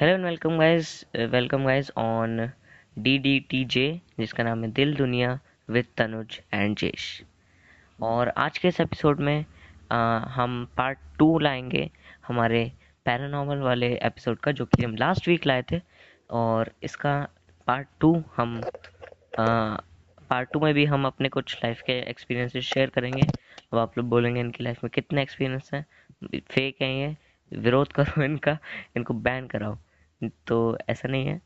Hello and welcome guys welcome guys on D D T J जिसका नाम है दिल दुनिया विद तनुज एंड जेश। और आज के इस एपिसोड में आ, हम पार्ट टू लाएँगे हमारे पैरानॉर्मल वाले एपिसोड का जो कि हम लास्ट वीक लाए थे। और इसका पार्ट टू हम आ, पार्ट टू में भी हम अपने कुछ लाइफ के एक्सपीरियंसेस शेयर करेंगे। अब आप लोग बोलेंगे इनकी लाइफ में कितने एक्सपीरियंस हैं फेक हैं ये विरोध करो इनका इनको बैन कराओ। तो ऐसा नहीं है।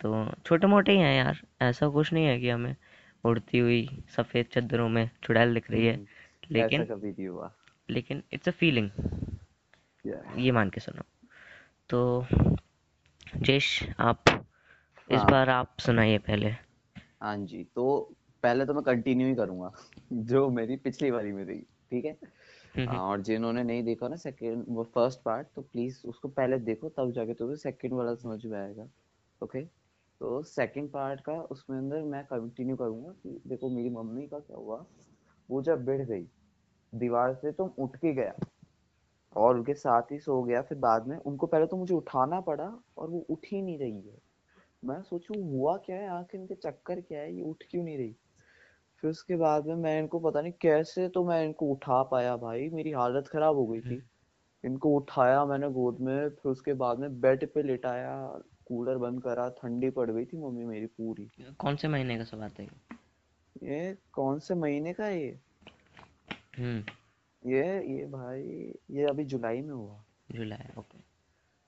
तो छोटे मोटे ही हैं यार ऐसा कुछ नहीं है कि हमें उड़ती हुई सफ़ेद चद्दरों में चुड़ैल दिख रही है। हम्म, लेकिन कभी नहीं हुआ। लेकिन इट्स अ फीलिंग ये मान के सुनो तो जेश आप इस हाँ। बार आप सुनाइए पहले। हाँ जी तो पहले तो मैं कंटिन्यू ही करूँगा जो मेरी पिछली वाली में रही ठीक हाँ, और जिन्होंने नहीं देखा ना सेकंड वो फ़र्स्ट पार्ट तो प्लीज़ उसको पहले देखो, तब जाके तुम्हें सेकंड वाला समझ में आएगा ओके तो सेकंड पार्ट का उसमें अंदर मैं कंटिन्यू करूँगा कि देखो मेरी मम्मी का क्या हुआ, वो जब बैठ गई, दीवार से तो उठ के गया, और उनके साथ ही सो गया, फिर बाद में उनको पहले तो मुझे उठाना पड़ा, और वो उठ ही नहीं रही है। मैं सोचू, हुआ क्या है, आखिर इनके चक्कर क्या है, ये उठ क्यों नहीं रही? फिर उसके बाद में मैं इनको पता नहीं कैसे तो मैं इनको उठा पाया भाई मेरी हालत खराब हो गई थी। इनको उठाया मैंने गोद में फिर उसके बाद में बेड पे लेटाया कूलर बंद करा ठंडी पड़ गई थी मम्मी मेरी पूरी। कौन से महीने का सब आता है ये? कौन से महीने का ये? हम्म। ये ये भाई ये अभी जुलाई में हुआ। जुलाई ओके।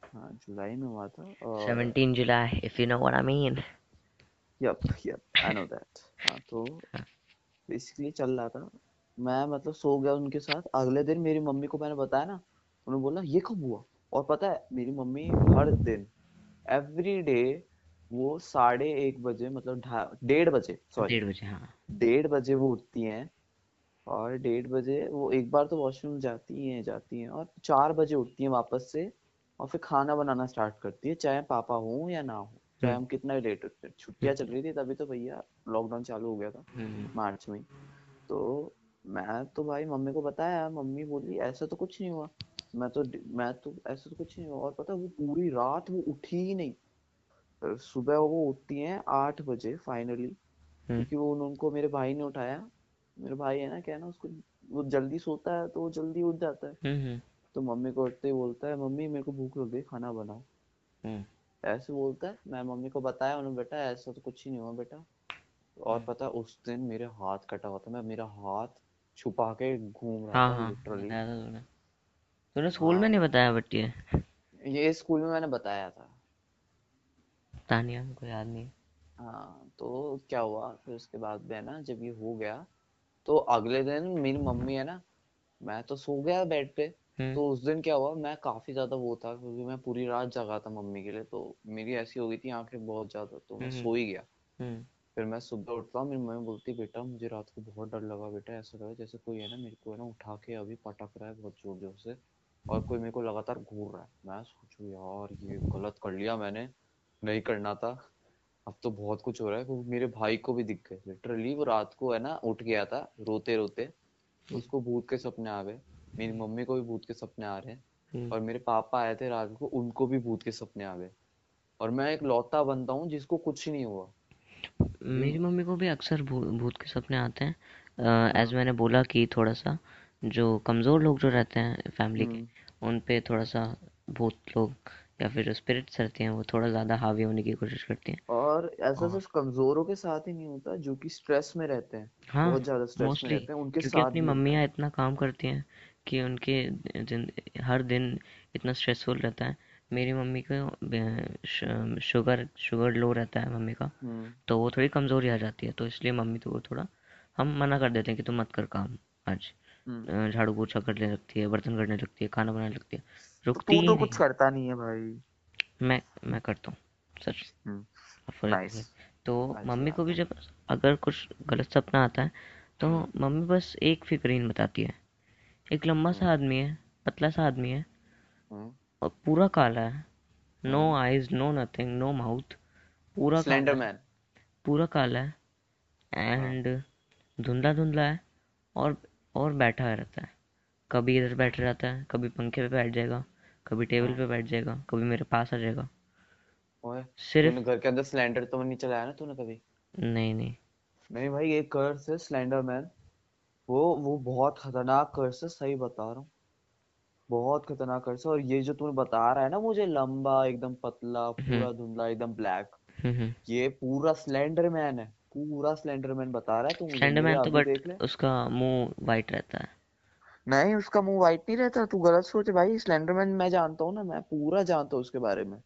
हाँ जुलाई में हुआ था और 17 जुलाई if you know what I mean yup yup I know that हाँ तो बेसिकली चल रहा था। मैं मतलब सो गया उनके साथ। अगले दिन मेरी मम्मी को मैंने बताया ना उन्होंने बोला ये कब हुआ? और पता है मेरी मम्मी हर दिन एवरी डे वो साढ़े एक बजे मतलब डेढ़ बजे सॉरी डेढ़ बजे हाँ। डेढ़ बजे वो उठती हैं और डेढ़ बजे वो एक बार तो वॉशरूम जाती हैं जाती हैं और चार बजे उठती हैं वापस से और फिर खाना बनाना स्टार्ट करती है चाहे पापा हो या ना हो। चाहे हम्म। हम कितना लेट उठते छुट्टियाँ चल रही थी तभी तो भैया लॉकडाउन चालू हो गया था हम्म मार्च में तो मैं तो भाई मम्मी को बताया मम्मी बोली ऐसा तो कुछ नहीं हुआ। मैं तो मैं तो ऐसा तो कुछ नहीं हुआ। और पता वो पूरी रात वो उठी ही नहीं। सुबह वो उठती हैं आठ बजे फाइनली हम्म। क्योंकि वो उनको मेरे भाई ने उठाया। मेरा भाई है ना क्या ना उसको वो जल्दी सोता है तो वो जल्दी उठ जाता है। हम्म हम्म। तो मम्मी को उठते ही बोलता है मम्मी मेरे को भूख लग गई खाना बनाओ। हम्म। ऐसे बोलता है मैं मम्मी को बताया उन्होंने बेटा ऐसा तो कुछ ही नहीं हुआ बेटा। और पता उस दिन मेरे हाथ कटा हुआ था मैं मेरा हाथ छुपा के घूम रहा हाँ था हाँ। लिटरली बताया तूने तूने स्कूल में हाँ। नहीं बताया बट ये ये स्कूल में मैंने बताया था। तानिया हमको याद नहीं हाँ। तो क्या हुआ फिर उसके बाद में है ना जब ये हो गया तो अगले दिन मेरी मम्मी है ना मैं तो सो गया बेड पे। हम्म तो उस दिन क्या हुआ मैं काफ़ी ज़्यादा वो था क्योंकि मैं पूरी रात जगा था मम्मी के लिए तो मेरी ऐसी हो गई थी आँखें बहुत ज़्यादा तो मैं हम्म। सो ही गया। हम्म। फिर मैं सुबह उठता हूँ मेरी मम्मी बोलती बेटा मुझे रात को बहुत डर लगा बेटा ऐसा लगा जैसे कोई है ना मेरे को है ना उठा के अभी पटक रहा है बहुत ज़ोर ज़ोर से और कोई मेरे को लगातार घूर रहा है। मैं सोचू यार ये गलत कर लिया मैंने नहीं करना था अब तो बहुत कुछ हो रहा है। क्योंकि मेरे भाई को भी दिख गए लिटरली वो रात को है ना उठ गया था रोते रोते उसको भूत के सपने आ गए। मेरी मम्मी को भी भूत के सपने आ रहे हैं। हम्म। और मेरे पापा आए थे रात को उनको भी भूत के सपने आ गए। और मैं एक लौता बनता हूँ जिसको कुछ ही नहीं हुआ। मेरी मम्मी को भी अक्सर भूत के सपने आते हैं। एज मैंने बोला कि थोड़ा सा जो कमज़ोर लोग जो रहते हैं फैमिली के हम्म। उन पे थोड़ा सा भूत लोग या फिर स्पिरिट्स रहते हैं वो थोड़ा ज़्यादा हावी होने की कोशिश करती हैं। और ऐसा सिर्फ़ कमजोरों के साथ ही नहीं होता जो कि स्ट्रेस में रहते हैं। हाँ बहुत ज़्यादा स्ट्रेस में रहते हैं उनके क्योंकि साथ अपनी मम्मियाँ इतना काम करती हैं कि उनके हर दिन इतना स्ट्रेसफुल रहता है। मेरी मम्मी को शुगर शुगर लो रहता है मम्मी का। हम्म। तो वो थोड़ी कमज़ोरी आ जाती है तो इसलिए मम्मी तो वो थोड़ा हम मना कर देते हैं कि तुम मत कर काम आज। हम्म। झाड़ू पोछा करने लगती है बर्तन करने लगती है खाना बनाने लगती है। तो रुकती तू तो नहीं। कुछ करता नहीं है भाई। मैं मैं करता हूँ सच। हम्म। तो मम्मी को भी जब अगर कुछ गलत सपना आता है तो मम्मी बस एक फिक्रीन बताती है। एक लंबा सा आदमी है पतला सा आदमी है। हम्म। और पूरा काला है। No hmm. Eyes no nothing no mouth पूरा है। स्लेंडरमैन पूरा काला है। हाँ। एंड धुंधला धुंधला है और और बैठा रहता है। कभी इधर बैठ रहता है कभी पंखे पे बैठ जाएगा कभी टेबल हाँ। पे बैठ जाएगा कभी मेरे पास आ जाएगा। ओए सिर्फ़ घर के अंदर सिलेंडर तो नहीं चलाया ना तूने कभी? नहीं नहीं। नहीं भाई एक कर्स है स्लेंडर मैन वो वो बहुत खतरनाक कर्स है सही बता रहा हूँ। बहुत खतरनाक कर्स है और ये जो तूने बता रहा है ना मुझे लंबा एकदम पतला हम्म। पूरा धुंधला एकदम ब्लैक हम्म हम्म। ये पूरा स्लेंडर मैन है पूरा स्लेंडर मैन बता रहा है तू मुझे मुझे स्लेंडरमैन तो बट देख ले। उसका मुँह वाइट रहता है। नहीं उसका मुँह वाइट नहीं रहता तू गलत सोच भाई स्लेंडरमैन मैं जानता हूँ ना मैं पूरा जानता हूँ उसके बारे में।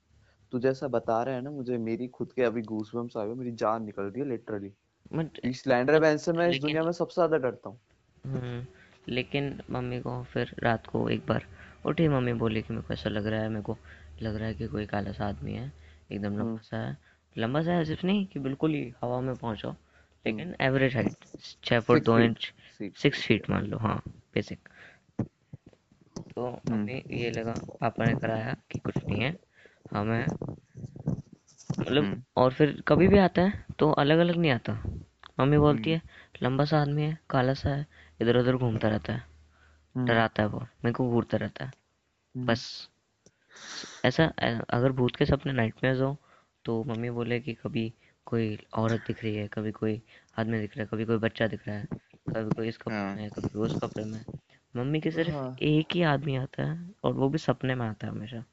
तू जैसा बता रहा है ना मुझे मेरी खुद के अभी गूज़बम्प्स आ गए मेरी जान निकल रही है लिटरली बट इस स्लेंडरमैन से मैं इस लेकिन दुनिया में सबसे ज़्यादा डरता हूँ। हम्म लेकिन मम्मी को फिर रात को एक बार उठी मम्मी बोली कि मेरे को ऐसा लग रहा है मेरे को लग रहा है कि कोई काला सा आदमी है। एकदम हम्म। लंबा सा है। लंबा सा है सिर्फ़ नहीं कि बिल्कुल ही हवा में पहुंचो लेकिन एवरेज हाइट छः फुट दो इंच सिक्स फीट मान लो हाँ बेसिक तो हम्म। मम्मी ये लगा पापा ने कराया कि कुछ नहीं है हमें मतलब और फिर कभी भी आता है तो अलग अलग नहीं आता। मम्मी बोलती हम्म है लंबा सा आदमी है काला सा है इधर उधर घूमता रहता है हम्म। डराता है वो मेरे को घूरता रहता है हम्म। बस। ऐसा अगर भूत के सपने नाइटमेयर्स हो तो मम्मी बोले कि कभी कोई औरत दिख रही है कभी कोई आदमी दिख रहा है कभी कोई बच्चा दिख रहा है कभी कोई इस कपड़े में है कभी उस कपड़े में मम्मी के सिर्फ़ हाँ। एक ही आदमी आता है और वो भी सपने में आता है हमेशा।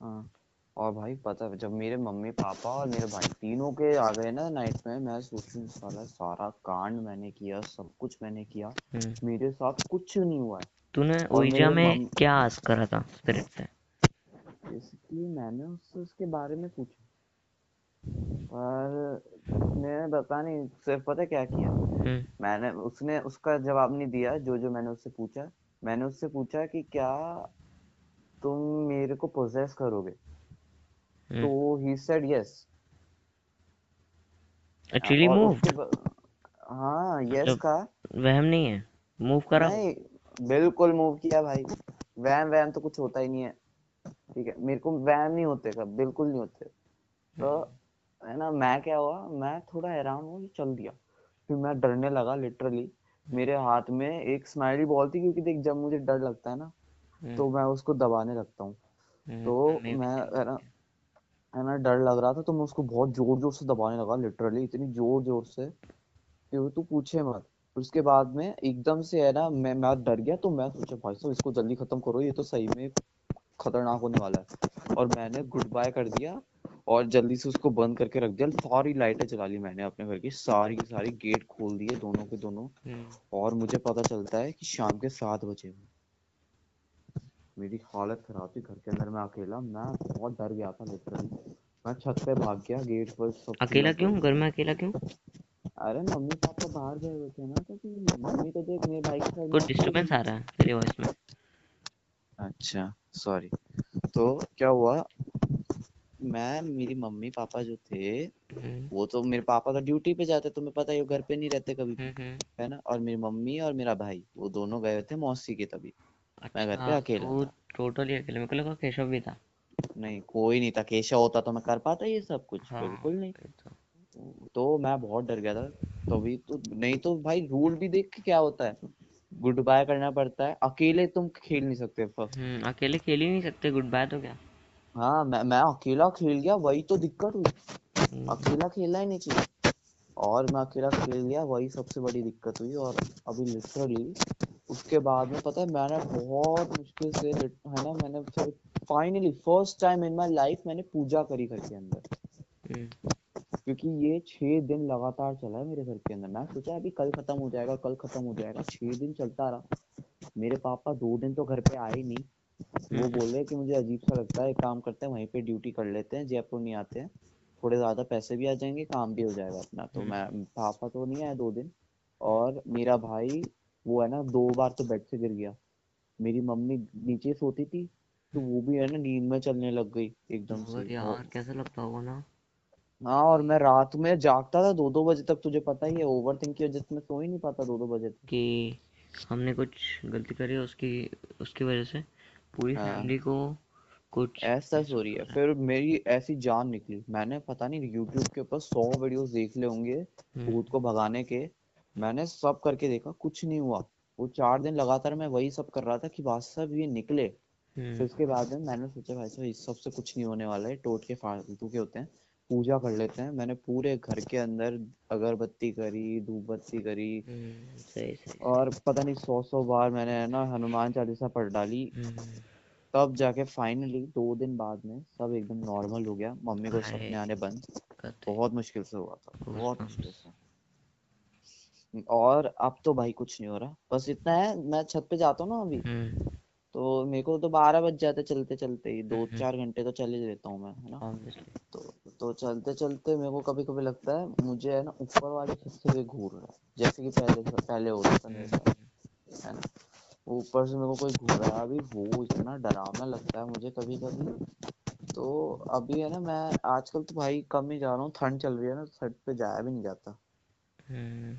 हाँ। और भाई पता जब मेरे मम्मी पापा और मेरे भाई तीनों के आ गए ना नाइट में मैं सोचूं साला सारा कांड मैंने किया सब कुछ मैंने किया हम्म। मेरे साथ कुछ नहीं हुआ है। तूने ओइजा में मम क्या आस करा था स्पिरिट से? बेसिकली मैंने उससे उसके बारे में पूछा। पर उसने पता नहीं सिर्फ़ पता क्या किया? हम्म। मैंने उसने उसका जवाब नहीं दिया जो जो मैंने उससे पूछा। मैंने उससे पूछा कि क्या तुम मेरे को पोजेस करोगे? तो ही सेड यस एक्चुअली मूव हाँ यस मतलब का। वहम नहीं है? मूव करा। नहीं बिल्कुल मूव किया भाई। वैम वैम तो कुछ होता ही नहीं है। ठीक है मेरे को वैम नहीं होते कब बिल्कुल नहीं होते। तो हम्म। है ना मैं क्या हुआ मैं थोड़ा हैरान हुआ चल दिया। फिर मैं डरने लगा लिटरली मेरे हाथ में एक स्माइली बॉल थी क्योंकि देख जब मुझे डर लगता है ना हम्म। तो मैं उसको दबाने लगता हूँ। हम्म तो मैं है ना है ना डर लग रहा था तो मैं उसको बहुत ज़ोर ज़ोर से दबाने लगा लिटरली इतनी ज़ोर ज़ोर से कि वो तू पूछे मत। उसके बाद में एकदम से है ना मैं मैं डर गया तो मैं सोचा भाई साहब इसको जल्दी खत्म करो ये तो सही में खतरनाक होने वाला है। और मैंने गुड बाय कर दिया और जल्दी से उसको बंद करके रख दिया। सारी लाइटें जला ली मैंने अपने घर की सारी की सारी गेट खोल दिए दोनों के दोनों। हम्म। और मुझे पता चलता है कि शाम के सात बजे मेरी हालत खराब थी घर के अंदर मैं अकेला मैं बहुत डर गया था लिटरली मैं छत पे भाग गया गेट पर सब अकेला क्यों? घर में अकेला क्यों? अरे मम्मी पापा बाहर गए हुए थे ना तो फिर मम्मी तो देख मेरे भाई के कुछ डिस्टरबेंस आ रहा है तेरी वॉइस में? अच्छा सॉरी तो क्या हुआ? मैं मेरी मम्मी पापा जो थे हम्म। वो तो मेरे पापा तो ड्यूटी पे जाते तुम्हें पता है वो घर पे नहीं रहते कभी। हम्म हम्म। है ना? और मेरी मम्मी और मेरा भाई वो दोनों गए थे मौसी के तभी। मैं घर पे अच्छा अकेला तू था। टोटली अकेले मेरे को लगा केशव भी था। नहीं कोई नहीं था केशव होता तो मैं कर पाता ये सब कुछ हाँ बिल्कुल नहीं। फिर तो। तो मैं बहुत डर गया था तभी तो नहीं तो भाई रूल भी देख के क्या होता है? गुड बाय करना पड़ता है। अकेले तुम खेल नहीं सकते हम्म अकेले खेल ही नहीं सकते गुड बाय तो क्या? हाँ मैं मैं अकेला खेल गया वही तो दिक्कत हुई। हम्म। अकेला खेलना ही नहीं चाहिए। और मैं अकेला खेल गया वही सबसे बड़ी दिक्कत हुई और अभी लिटरली उसके बाद में पता है मैंने बहुत मुश्किल से है ना मैंने फिर finally first time in my life मैंने पूजा करी घर के अंदर। हम्म। क्योंकि ये छह दिन लगातार चला है मेरे घर के अंदर। मैं सोचा अभी कल खत्म हो जाएगा कल खत्म हो जाएगा छह दिन चलता रहा। मेरे पापा दो दिन तो घर पे आए ही नहीं। वो बोल रहे कि मुझे अजीब सा लगता है एक काम करते हैं वहीं पे ड्यूटी कर लेते हैं जयपुर नहीं आते हैं। थोड़े ज़्यादा पैसे भी आ जाएँगे काम भी हो जाएगा अपना। तो हम्म। मैं पापा तो नहीं आए दो दिन। और मेरा भाई वो है ना दो बार तो बेड से गिर गया। मेरी मम्मी नीचे सोती थी तो वो भी है ना नींद में चलने लग गई एकदम से। और यार कैसा लगता होगा ना? हाँ और मैं रात में जागता था दो दो बजे तक तुझे पता ही है ओवर थिंक की वजह से मैं सो ही नहीं पाता दो दो बजे तक। कि हमने कुछ गलती करी उसकी उसकी वजह से? पूरी हाँ। फैमिली को कुछ ऐसा हो रही है। फिर मेरी ऐसी जान निकली। मैंने पता नहीं यूट्यूब के ऊपर सौ वीडियोस देख ले होंगे हम्म। भूत को भगाने के। मैंने सब करके देखा कुछ नहीं हुआ। वो चार दिन लगातार मैं वही सब कर रहा था कि बादशाह ये निकले। फिर उसके बाद में मैंने सोचा भाई साहब इस सबसे कुछ नहीं होने वाला है टोट के फालतू के होते हैं पूजा कर लेते हैं। मैंने पूरे घर के अंदर अगरबत्ती करी धूप बत्ती करी हम्म, सही सही और पता नहीं सौ सौ बार मैंने है ना हनुमान चालीसा पढ़ डाली। हम्म, तब जाके फाइनली दो दिन बाद में सब एकदम नॉर्मल हो गया। मम्मी को सपने आने बंद। बहुत मुश्किल से हुआ था बहुत मुश्किल से। और अब तो भाई कुछ नहीं हो रहा। बस इतना है मैं छत पे जाता हूँ ना अभी हम्म। तो मेरे को तो बारह बज जाते चलते चलते ही दो हम्म। चार घंटे तो चल ही लेता हूँ मैं है ना? तो तो चलते चलते मेरे को कभी कभी लगता है मुझे है ना ऊपर वाली छत से घूर रहा है जैसे कि पहले पहले होता था मेरे साथ है ना? ऊपर से मेरे को कोई घूर रहा है अभी वो इतना डरावना लगता है मुझे कभी कभी तो अभी है ना मैं आजकल तो भाई कम ही जा रहा हूँ ठंड चल रही है ना छत पे जाया भी नहीं जाता। हम्म।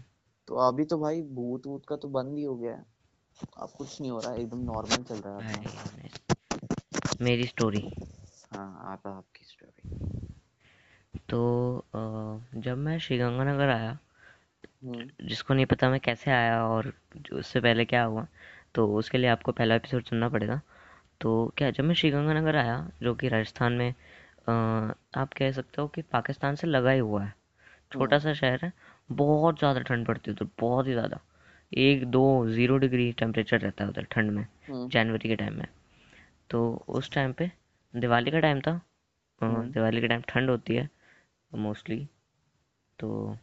तो अभी तो भाई भूत वूत का तो बंद ही हो गया है। अब कुछ नहीं हो रहा एकदम नॉर्मल चल रहा है. मेरी स्टोरी हाँ आप आपकी स्टोरी तो जब मैं श्रीगंगानगर आया हम्म। जिसको नहीं पता मैं कैसे आया और उससे पहले क्या हुआ तो उसके लिए आपको पहला एपिसोड सुनना पड़ेगा। तो क्या जब मैं श्रीगंगानगर आया जो कि राजस्थान में आप कह सकते हो कि पाकिस्तान से लगा ही हुआ है। छोटा सा शहर है बहुत ज़्यादा ठंड पड़ती है उधर बहुत ही ज़्यादा। एक दो ज़ीरो डिग्री टेम्परेचर रहता है उधर ठंड में हम्म। जनवरी के टाइम में। तो उस टाइम पे दिवाली का टाइम था हम्म। दिवाली के टाइम ठंड होती है मोस्टली तो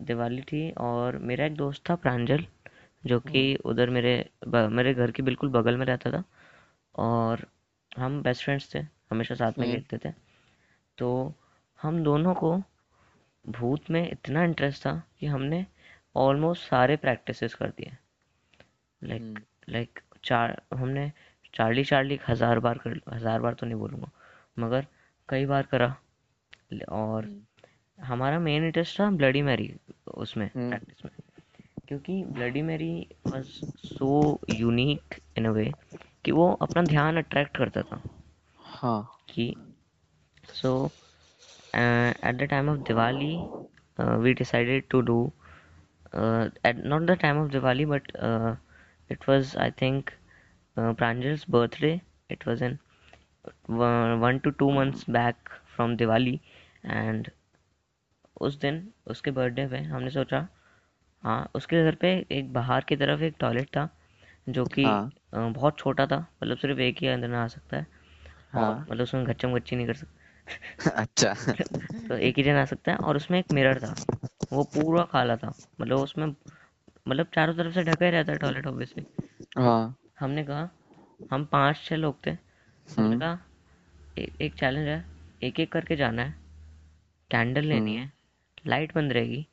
दिवाली थी और मेरा एक दोस्त था प्रांजल जो कि उधर मेरे मेरे घर के बिल्कुल बगल में रहता था और हम बेस्ट फ्रेंड्स थे हमेशा साथ में हम्म। खेलते थे। तो हम दोनों को भूत में इतना इंटरेस्ट था कि हमने ऑलमोस्ट सारे प्रैक्टिसेस कर दिए। लाइक लाइक चार हमने चार्ली चार्ली हज़ार बार कर हज़ार बार तो नहीं बोलूँगा मगर कई बार करा। और हम्म हमारा मेन इंटरेस्ट था ब्लडी मैरी उसमें। प्रैक्टिस में। क्योंकि Bloody Mary was so unique in a way कि वो अपना ध्यान अट्रैक्ट करता था। हाँ। कि सो so uh, at the time of Diwali uh, we decided to do uh, at not the time of Diwali but uh, it was I think uh, Pranjal's birthday it was in one, one to two months back from Diwali and उस दिन उसके birthday पे हमने सोचा हाँ उसके घर पे एक बाहर की तरफ़ एक टॉयलेट था जो कि हाँ। बहुत छोटा था मतलब सिर्फ़ एक ही अंदर नहा सकता है हाँ। मतलब उसमें गच्चम गच्ची नहीं कर सकता अच्छा। तो एक ही जन आ सकता है और उसमें एक मिरर था। वो पूरा काला था। मतलब उसमें मतलब चारों तरफ़ से ढका ही रहता है टॉयलेट ऑब्वियसली हाँ। हमने कहा हम पाँच छह लोग थे। हमने हम्म। कहा एक एक चैलेंज है। एक एक करके जाना है। कैंडल लेनी है। लाइट बंद रहेगी।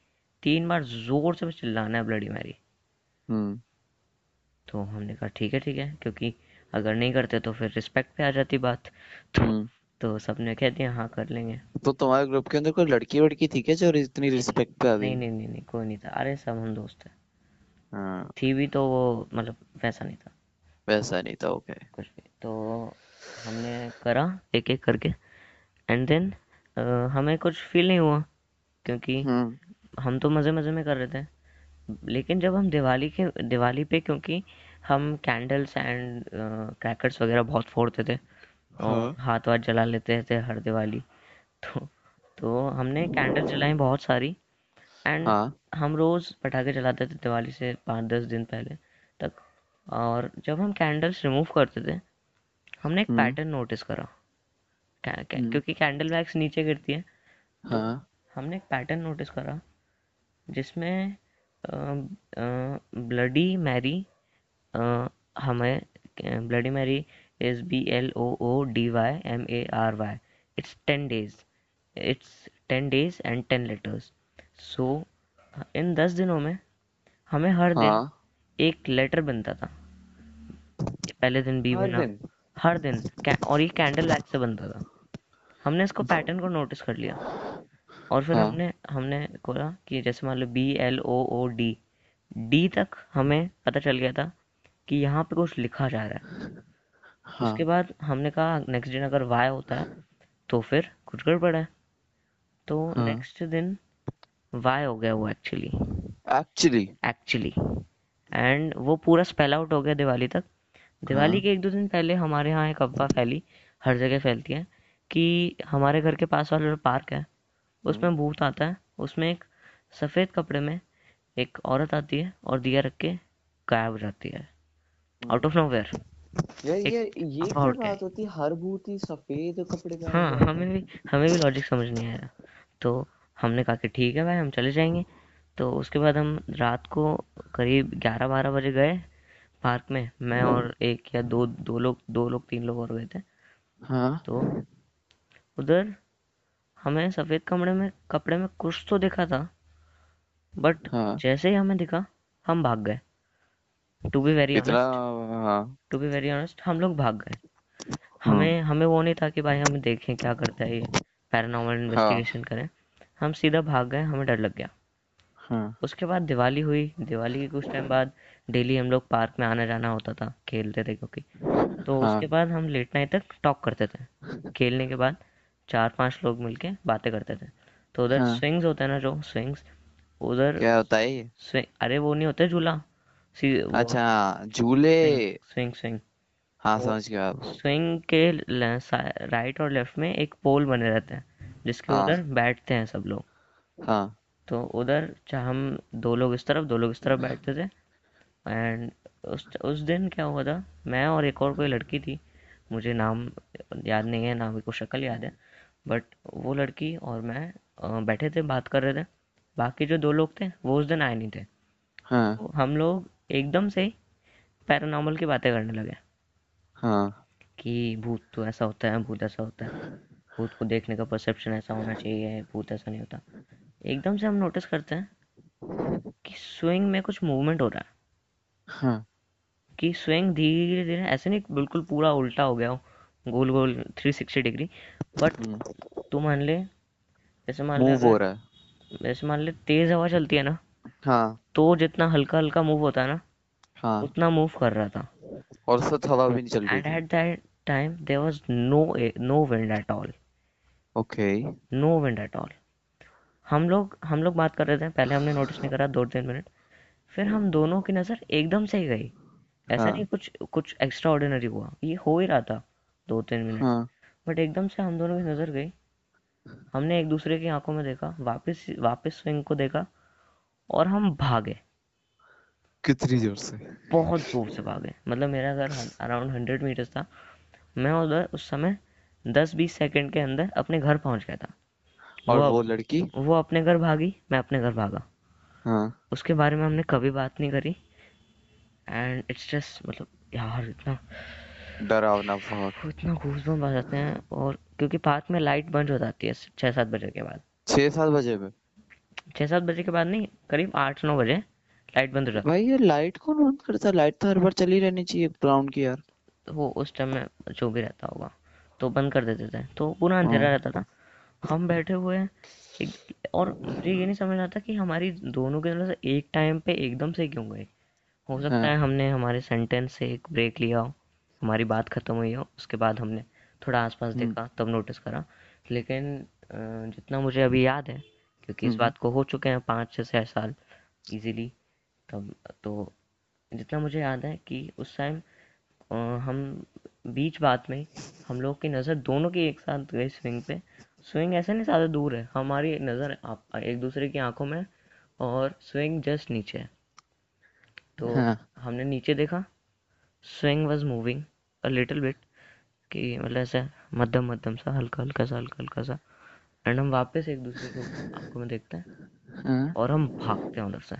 तीन बार ज़ोर से बस चिल्लाना है ब्लडी मैरी हम्म। तो हमने कहा ठीक है ठीक है। क्योंकि अगर नहीं करते तो फिर रिस्पेक्ट पे आ जाती बात। तो हम्म। तो सबने कह दिया हाँ कर लेंगे। तो तुम्हारे ग्रुप के अंदर कोई लड़की वड़की थी क्या जो इतनी रिस्पेक्ट पे आ नहीं गई? नहीं नहीं नहीं कोई नहीं था। अरे सब हम दोस्त हैं। हाँ। थी भी तो वो मतलब वैसा नहीं था। वैसा नहीं था ओके कुछ भी। तो हमने करा एक एक करके एंड देन हमें कुछ फील नहीं हुआ क्योंकि हम्म। हम तो मज़े मज़े में कर रहे थे। लेकिन जब हम दिवाली के दिवाली पे क्योंकि हम कैंडल्स एंड क्रैकर्स वगैरह बहुत फोड़ते थे हाँ। हाथ वाथ जला लेते थे हर दिवाली तो तो हमने कैंडल जलाई बहुत सारी एंड हाँ हम रोज़ पटाखे जलाते थे दिवाली से पाँच दस दिन पहले तक और जब हम कैंडल्स रिमूव करते थे हमने एक हम्म। पैटर्न नोटिस करा क्या- क्या- हम्म। क्योंकि कैंडल वैक्स नीचे गिरती है हाँ हमने एक पैटर्न नोटिस करा जिसमें ब्लडी मैरी हमें Bloody Mary is B L O O D Y M A R Y it's ten days it's ten days and ten letters so इन दस दिनों में हमें हर दिन हाँ। एक लेटर बनता था। पहले दिन बी बना। दिन? हर दिन। और ये कैंडल वैक्स से बनता था। हमने इसको पैटर्न को नोटिस कर लिया। और फिर हाँ। हमने हमने खोला कि जैसे मान लो B L O O D D तक हमें पता चल गया था कि यहाँ पे कुछ लिखा जा रहा है। हाँ। उसके बाद हमने कहा नेक्स्ट दिन अगर वाई होता है तो फिर कुछ गड़बड़ है। तो हाँ। नेक्स्ट दिन वाई हो गया वो एक्चुअली एक्चुअली एक्चुअली एंड वो पूरा स्पेल आउट हो गया दिवाली तक। दिवाली हाँ। के एक दो दिन पहले हमारे यहाँ एक अफवाह फैली हर जगह फैलती है कि हमारे घर के पास वाला जो पार्क है उसमें हम्म, भूत आता है। उसमें एक सफ़ेद कपड़े में एक औरत आती है और दिया रख के गायब हो जाती है। आउट ऑफ़ नो नोवेयर यार ये ये क्या के आई बात होती है? हर भूत ही सफ़ेद कपड़े पहन हाँ हमें भी हमें भी लॉजिक समझ नहीं आया तो हमने कहा कि ठीक है भाई हम चले जाएँगे। तो उसके बाद हम रात को करीब ग्यारह बारह बजे गए पार्क में मैं और एक या दो दो लोग दो लोग तीन लोग और गए थे। हाँ। तो उधर हमें सफ़ेद कमरे में कपड़े में कुछ तो दिखा था बट हाँ। जैसे ही हमें दिखा हम भाग गए। To be very honest to be very honest हम लोग भाग गए। हमें हमें वो नहीं था कि भाई हम देखें क्या करता है ये पैरानॉर्मल हाँ। इन्वेस्टिगेशन करें। हम सीधा भाग गए हमें डर लग गया। हाँ। उसके बाद दिवाली हुई। दिवाली के कुछ टाइम बाद डेली हम लोग पार्क में आना जाना होता था खेलते थे क्योंकि। तो हाँ। उसके बाद हम लेट नाइट तक टॉक करते थे। खेलने के बाद चार पाँच लोग मिलके बातें करते थे। तो उधर हाँ। स्विंग्स होते हैं ना जो स्विंग्स उधर क्या होता है स्विंग अरे वो नहीं होते झूला। अच्छा झूले। स्विंग स्विंग हाँ समझ गया आप स्विंग के राइट और लेफ़्ट में एक पोल बने रहते हैं जिसके हाँ। उधर बैठते हैं सब लोग। हाँ। तो उधर चाहे हम दो लोग इस तरफ़ दो लोग इस तरफ़ बैठते थे। एंड उस उस दिन क्या हुआ था मैं और एक और कोई लड़की थी मुझे नाम याद नहीं है नाम को शक्ल याद है बट वो लड़की और मैं बैठे थे बात कर रहे थे। बाकी जो दो लोग थे वो उस दिन आए नहीं थे। हाँ। तो हम लोग एकदम से पैरानॉर्मल की बातें करने लगे। हाँ। कि भूत तो ऐसा होता है भूत ऐसा होता है। भूत को देखने का परसेप्शन ऐसा होना चाहिए भूत ऐसा नहीं होता। एकदम से हम नोटिस करते हैं कि स्विंग में कुछ मूवमेंट हो रहा है। हाँ। कि स्विंग धीरे धीरे ऐसे नहीं बिल्कुल पूरा उल्टा हो गया हो गोल गोल 360 डिग्री बट तू मान ले जैसे मान ले मूव हो रहा है। जैसे मान ले तेज हवा चलती है ना हाँ। तो जितना हल्का हल्का मूव होता है ना हाँ। उतना मूव कर रहा था। और साथ हवा भी नहीं चल रही and at that time there was no no wind at all okay no wind at all हम लोग हम लोग बात कर रहे थे पहले हमने नोटिस नहीं करा दो तीन मिनट फिर हम दोनों की नज़र एकदम से ही गई। ऐसा हाँ। नहीं कुछ कुछ एक्स्ट्रा ऑर्डिनरी हुआ। ये हो ही रहा था दो तीन मिनट हाँ। बट एकदम से हम दोनों की नज़र गई। हमने एक दूसरे की आँखों में देखा वापस वापस स्विंग को देखा। और हम भागे। कितनी ज़ोर से? बहुत ज़ोर से भागे। मतलब मेरा घर अराउंड हंड्रेड मीटर्स था। मैं उधर उस समय दस बीस सेकंड के अंदर अपने घर पहुँच गया था। और वो वो लड़की? वो अपने घर भागी मैं अपने घर भागा। हाँ। उसके बारे में हमने कभी बात नहीं करी। एंड इट्स जस्ट मतलब यार इतना डरावना बहुत। इतना गूज़बम्प आ जाते हैं। और क्योंकि पार्क में लाइट बंद हो जाती है छः सात बजे के बाद। छह सात बजे में? छः सात बजे के बाद नहीं करीब आठ नौ बजे लाइट बंद हो जाती भाई ये लाइट कौन बंद करता लाइट तो हर बार चली रहनी चाहिए ग्राउंड की यार। वो उस टाइम में जो भी रहता होगा तो बंद कर देते थे। तो पूरा अंधेरा हाँ। रहता था। हम बैठे हुए हैं और मुझे ये नहीं समझ आता कि हमारी दोनों के से एक टाइम पे एकदम से क्यों गए हो सकता है। हाँ हमने हमारे सेंटेंस से एक ब्रेक लिया हो हमारी बात खत्म हुई हो उसके बाद हमने थोड़ा आसपास हम्म। देखा तब नोटिस करा। लेकिन जितना मुझे अभी याद है क्योंकि इस बात को हो चुके हैं पाँच छः छः साल इजीली तब तो जितना मुझे याद है कि उस टाइम हम बीच बात में हम लोग की नज़र दोनों की एक साथ गई स्विंग पे। स्विंग ऐसे नहीं ज़्यादा दूर है। हमारी नज़र आप एक दूसरे की आँखों में और स्विंग जस्ट नीचे। है तो हाँ। हमने नीचे देखा। Swing was moving a little bit कि मतलब ऐसे मध्यम मध्यम सा हल्का हल्का सा हल्का हल्का सा। एंड हम वापस एक दूसरे को आँखों में देखते हैं। हाँ। और हम भागते हैं उधर से।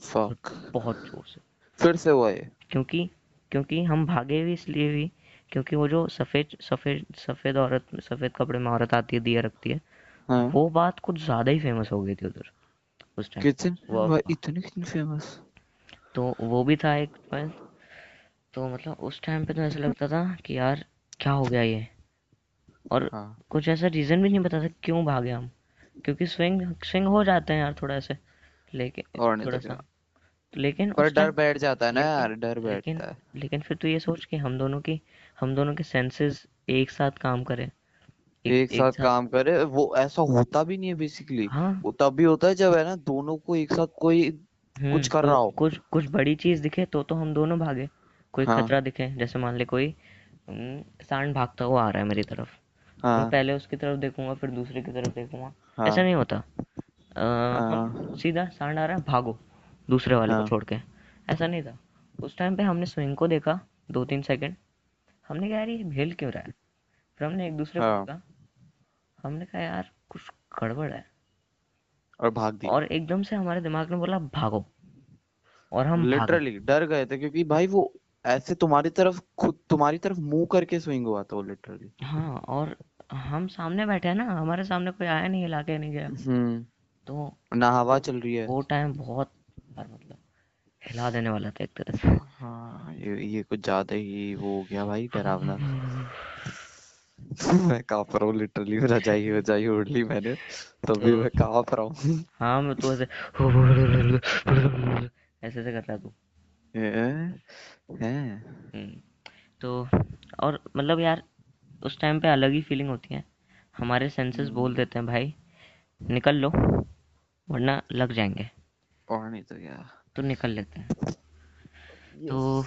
फक बहुत ज़ोर से। फिर से हुआ ये। क्योंकि क्योंकि हम भागे भी इसलिए भी क्योंकि वो जो सफ़ेद सफ़ेद सफ़ेद औरत सफ़ेद कपड़े में औरत आती है दिया रखती है हाँ। वो बात कुछ ज़्यादा ही फ़ेमस हो गई थी उधर उस टाइम इतनी कितनी फ़ेमस तो वो भी था एक पॉइंट तो मतलब उस टाइम पे तो ऐसा लगता था कि यार क्या हो गया ये? और हाँ। कुछ ऐसा रीज़न भी नहीं पता था क्यों भागे हम। क्योंकि स्विंग स्विंग हो जाते हैं यार थोड़ा ऐसे। लेकिन और थोड़ा तो सा। लेकिन पर डर बैठ जाता है ना लेकिन यार डर लेकिन बैठता है। लेकिन फिर तू ये सोच कि हम दोनों की हम दोनों के सेंसेस एक साथ काम करें। एक एक साथ साथ। काम करे वो ऐसा होता भी नहीं है बेसिकली हाँ। वो तब भी होता है जब है ना दोनों को एक साथ कोई कुछ हम्म कर को, रहा हो। कुछ कुछ बड़ी चीज़ दिखे तो तो हम दोनों भागे। कोई हाँ। खतरा दिखे जैसे मान ले कोई सांड भागता हुआ आ रहा है मेरी तरफ़। हाँ। पहले उसकी तरफ़ देखूँगा फिर दूसरे की तरफ़ देखूँगा। ऐसा हाँ नहीं होता। हम हाँ। सीधा सांड आ रहा है भागो दूसरे वाले को हाँ। छोड़ के। ऐसा नहीं था। उस टाइम पे हमने स्विंग को देखा दो तीन सेकंड हमने कहा यार ये भेल क्यों रहा है? फिर हमने एक दूसरे को हाँ। देखा। हमने कहा यार कुछ गड़बड़ है। और भाग दी और एकदम से हमारे दिमाग ने बोला भागो। और हम लिटरली डर गए थे क्योंकि भाई वो ऐसे तुम्हारी तरफ़ खुद तुम्हारी तरफ़ मुँह करके स्विंग हुआ था वो लिटरली हाँ और हम सामने बैठे हैं ना हमारे सामने कोई आया नहीं हिला के नहीं गया। हम्म। तो ना हवा चल रही है। वो टाइम बहुत मतलब हिला देने वाला था एक तरह से। हाँ ये ये कुछ ज़्यादा ही वो हो गया भाई डरावना। मैं काँप रहा हूँ? लिटरली रजाई रजाई ओढ़ ली मैंने तो भी मैं काँप रहा हूँ? हाँ मैं तो ऐसे ऐसे ऐसे कर रहा तू हैं हैं हम्म, तो और मतलब यार उस टाइम पे अलग ही फीलिंग होती है। हमारे सेंसेस बोल हम्म, देते हैं भाई निकल लो वरना लग जाएँगे। और नहीं तो क्या। तो निकल लेते हैं। तो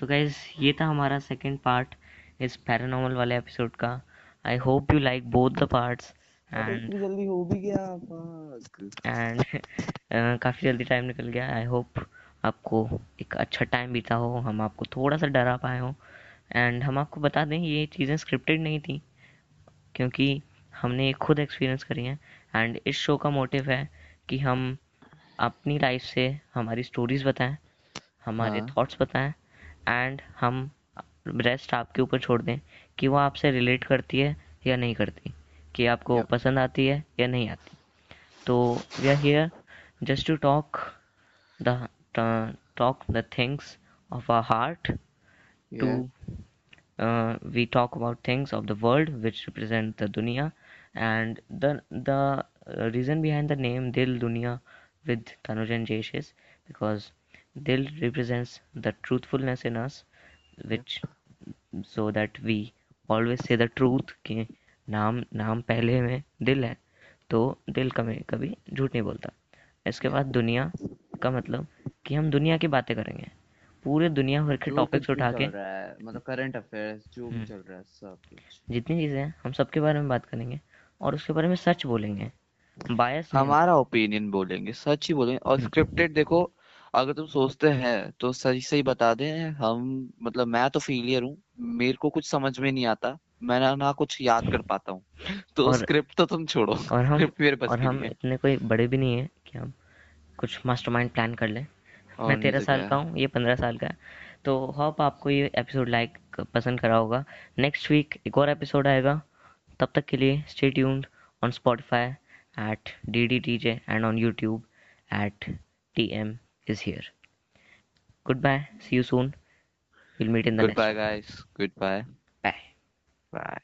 तो गाइज़ ये था हमारा सेकंड पार्ट इस पैरानॉर्मल वाले एपिसोड का। I hope you like both the parts अरे एंड इतनी जल्दी हो भी गया फक एंड काफ़ी जल्दी टाइम निकल गया। आई होप आपको एक अच्छा टाइम बीता हो हम आपको थोड़ा सा डरा पाए हो। एंड हम आपको बता दें ये चीज़ें स्क्रिप्टेड नहीं थी क्योंकि हमने ये खुद एक्सपीरियंस करी हैं। एंड इस शो का मोटिव है कि हम अपनी लाइफ से हमारी स्टोरीज बताएँ हमारे थॉट्स हाँ बताएँ एंड हम रेस्ट आपके ऊपर छोड़ दें कि वो आपसे रिलेट करती है या नहीं करती कि आपको पसंद आती है या नहीं आती। तो we are here to talk the uh, talk the things of our heart yeah to uh, we talk about things of the world which represent the dunya and the the uh, reason behind the name dil dunya with tanuj and jesh is because dil represents the truthfulness in us yep which so that we always say the truth कि नाम नाम पहले में दिल है तो दिल कभी कभी झूठ नहीं बोलता इसके बाद दुनिया का मतलब कि हम दुनिया की बातें करेंगे। पूरे दुनिया भर के टॉपिक्स उठा के मतलब करंट अफेयर्स जो भी हम्म, चल रहा है सब जितनी चीज़ें हैं हम सबके बारे में बात करेंगे और उसके बारे में सच बोलेंगे। बायस हमारा ओपिनियन बोलेंगे सच ही बोलेंगे। और स्क्रिप्टेड देखो अगर तुम सोचते हैं तो सही सही बता दें हम मतलब मैं तो फेलियर हूँ मेरे को कुछ समझ में नहीं आता मैं ना, ना कुछ याद कर पाता हूँ। तो और स्क्रिप्ट तो तुम छोड़ो और हम मेरे और हम इतने कोई बड़े भी नहीं है कि हम कुछ मास्टरमाइंड प्लान कर लें मैं तेरह साल का हूँ ये पंद्रह साल का है तो होप आपको ये एपिसोड लाइक पसंद करा होगा नेक्स्ट वीक एक और एपिसोड आएगा तब तक के लिए stay tuned on Spotify at DDTJ and on YouTube at TM is here. Goodbye. See you soon. We'll meet in the next goodbye one. guys goodbye Bye. bye